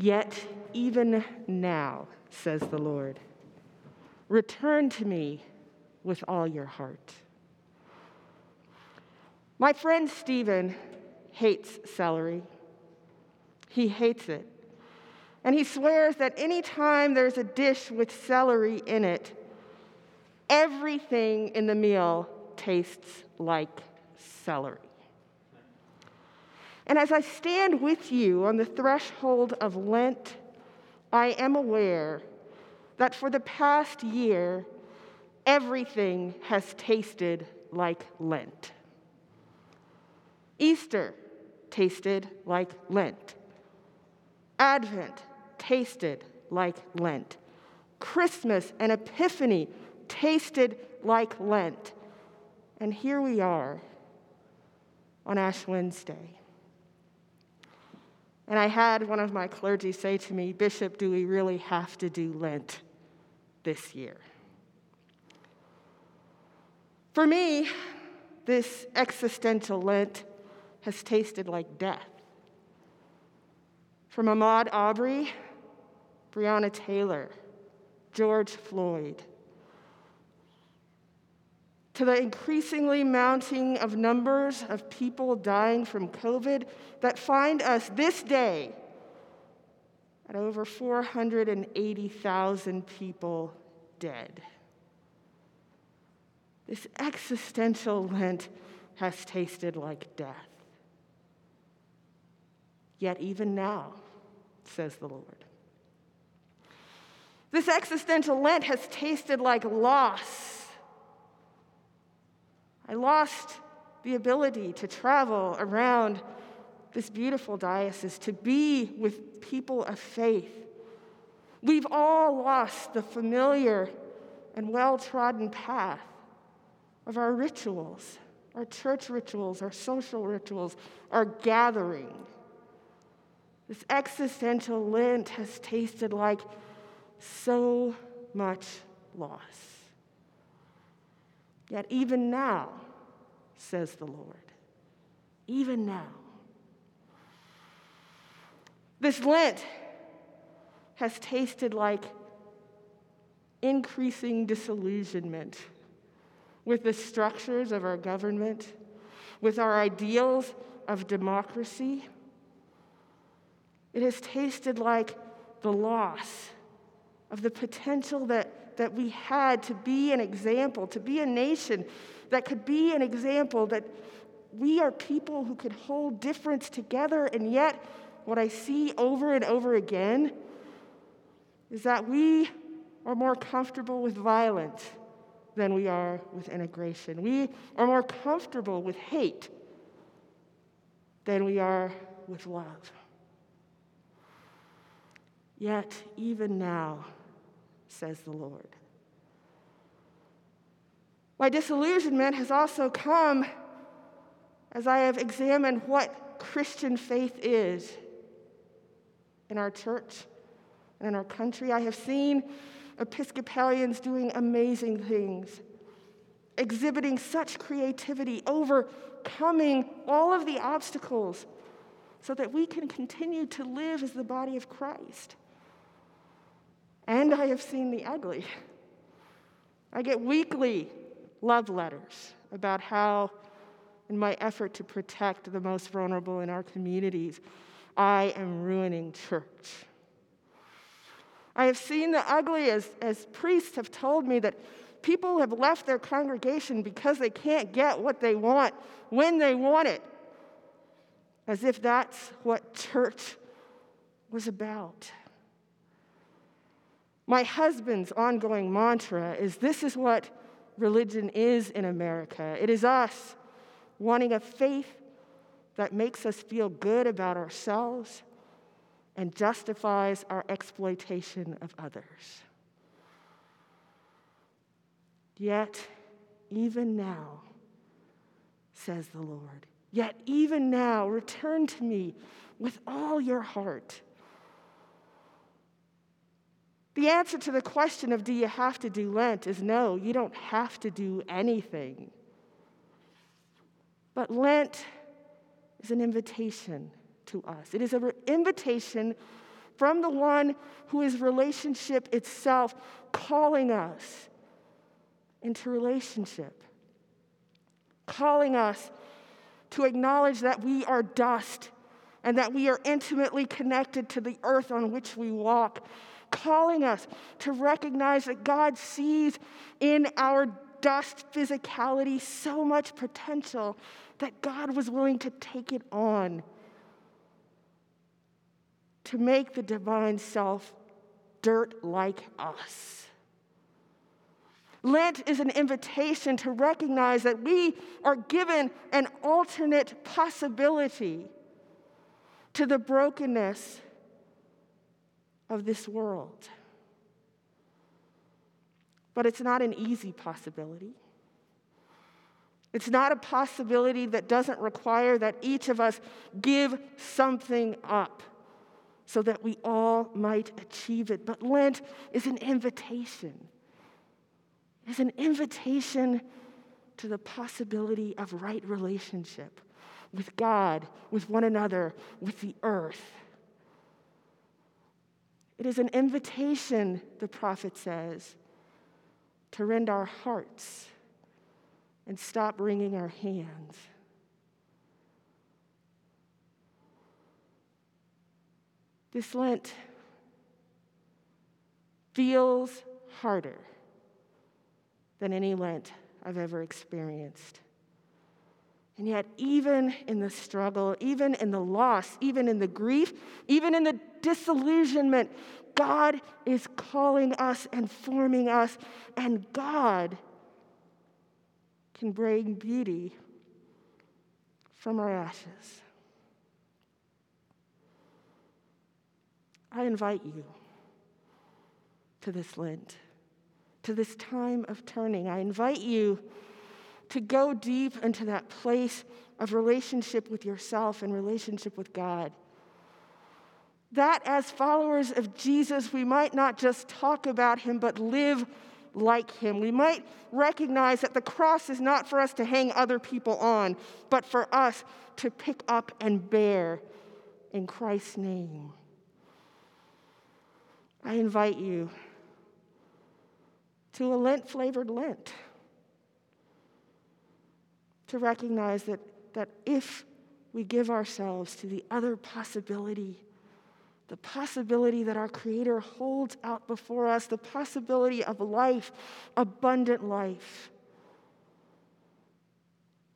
Yet, even now, says the Lord, return to me with all your heart. My friend Stephen hates celery. He hates it. And he swears that anytime there's a dish with celery in it, everything in the meal tastes like celery. And as I stand with you on the threshold of Lent, I am aware that for the past year, everything has tasted like Lent. Easter tasted like Lent. Advent tasted like Lent. Christmas and Epiphany tasted like Lent. And here we are on Ash Wednesday. And I had one of my clergy say to me, Bishop, do we really have to do Lent this year? For me, this existential Lent has tasted like death. From Ahmaud Arbery, Breonna Taylor, George Floyd, to the increasingly mounting of numbers of people dying from COVID that find us this day at over 480,000 people dead. This existential Lent has tasted like death. Yet, even now, says the Lord. This existential Lent has tasted like loss. I lost the ability to travel around this beautiful diocese, to be with people of faith. We've all lost the familiar and well trodden path of our rituals, our church rituals, our social rituals, our gathering. This existential Lent has tasted like so much loss. Yet, even now, says the Lord, even now, this Lent has tasted like increasing disillusionment with the structures of our government, with our ideals of democracy. It has tasted like the loss of the potential that, that we had to be an example, to be a nation that could be an example, that we are people who could hold difference together, and yet what I see over and over again is that we are more comfortable with violence than we are with integration. We are more comfortable with hate than we are with love. Yet, even now, says the Lord. My disillusionment has also come as I have examined what Christian faith is in our church and in our country. I have seen Episcopalians doing amazing things, exhibiting such creativity, overcoming all of the obstacles so that we can continue to live as the body of Christ. And I have seen the ugly. I get weekly love letters about how, in my effort to protect the most vulnerable in our communities, I am ruining church. I have seen the ugly as, as priests have told me that people have left their congregation because they can't get what they want when they want it, as if that's what church was about. My husband's ongoing mantra is this is what religion is in America. It is us wanting a faith that makes us feel good about ourselves and justifies our exploitation of others. Yet, even now, says the Lord, yet even now, return to me with all your heart the answer to the question of do you have to do Lent is no, you don't have to do anything. But Lent is an invitation to us. It is an invitation from the one who is relationship itself, calling us into relationship, calling us to acknowledge that we are dust and that we are intimately connected to the earth on which we walk, calling us to recognize that God sees in our dust physicality so much potential that God was willing to take it on to make the divine self dirt like us. Lent is an invitation to recognize that we are given an alternate possibility to the brokenness of this world. But it's not an easy possibility. It's not a possibility that doesn't require that each of us give something up so that we all might achieve it. But Lent is an invitation. It's an invitation to the possibility of right relationship with God, with one another, with the earth. It is an invitation, the prophet says, to rend our hearts and stop wringing our hands. This Lent feels harder than any Lent I've ever experienced. And yet, even in the struggle, even in the loss, even in the grief, even in the disillusionment, God is calling us and forming us, and God can bring beauty from our ashes. I invite you to this Lent, to this time of turning. I invite you to go deep into that place of relationship with yourself and relationship with God. That as followers of Jesus, we might not just talk about him, but live like him. We might recognize that the cross is not for us to hang other people on, but for us to pick up and bear in Christ's name. I invite you to a Lent flavored Lent to recognize that, that if we give ourselves to the other possibility, the possibility that our Creator holds out before us, the possibility of life, abundant life,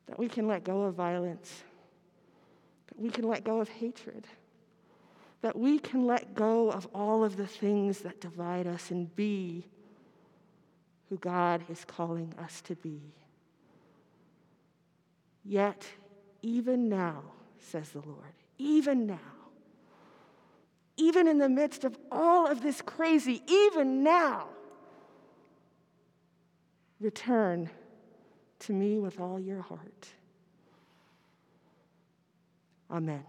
that we can let go of violence, that we can let go of hatred that we can let go of all of the things that divide us and be who God is calling us to be. Yet, even now, says the Lord, even now, even in the midst of all of this crazy, even now, return to me with all your heart. Amen.